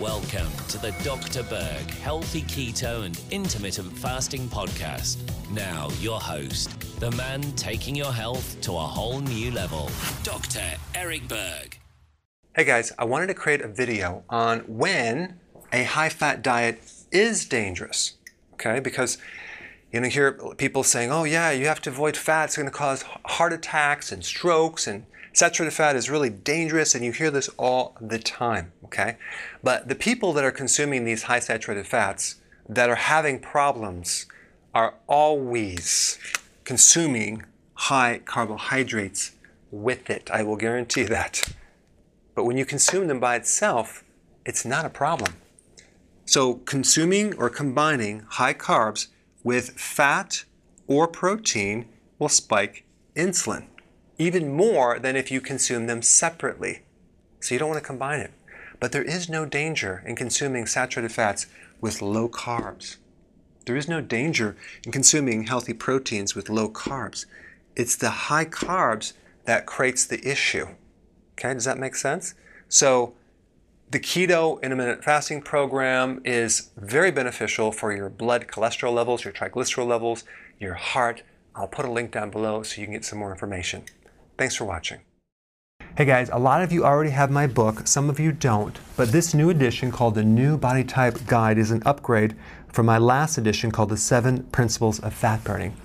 Welcome to the Dr. Berg Healthy Keto and Intermittent Fasting Podcast. Now, your host, the man taking your health to a whole new level, Dr. Eric Berg. Hey guys, I wanted to create a video on when a high fat diet is dangerous. Okay, because you know, hear people saying, oh, yeah, you have to avoid fat, it's going to cause heart attacks and strokes and Saturated fat is really dangerous, and you hear this all the time, okay? But the people that are consuming these high saturated fats that are having problems are always consuming high carbohydrates with it. I will guarantee that. But when you consume them by itself, it's not a problem. So, consuming or combining high carbs with fat or protein will spike insulin even more than if you consume them separately. So you don't want to combine it. But there is no danger in consuming saturated fats with low carbs. There is no danger in consuming healthy proteins with low carbs. It's the high carbs that creates the issue. Okay, does that make sense? So the keto intermittent fasting program is very beneficial for your blood cholesterol levels, your triglycerol levels, your heart. I'll put a link down below so you can get some more information. Thanks for watching. Hey guys, a lot of you already have my book, some of you don't, but this new edition called the New Body Type Guide is an upgrade from my last edition called the Seven Principles of Fat Burning.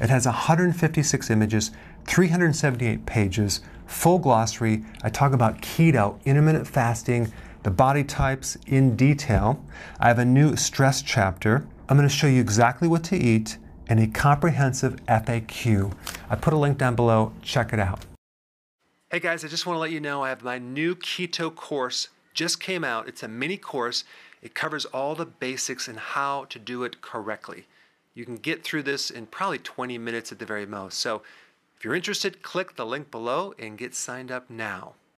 It has 156 images, 378 pages, full glossary. I talk about keto, intermittent fasting, the body types in detail. I have a new stress chapter. I'm going to show you exactly what to eat and a comprehensive FAQ. I put a link down below, check it out. Hey guys, I just want to let you know I have my new keto course just came out. It's a mini course. It covers all the basics and how to do it correctly. You can get through this in probably 20 minutes at the very most. So if you're interested, click the link below and get signed up now.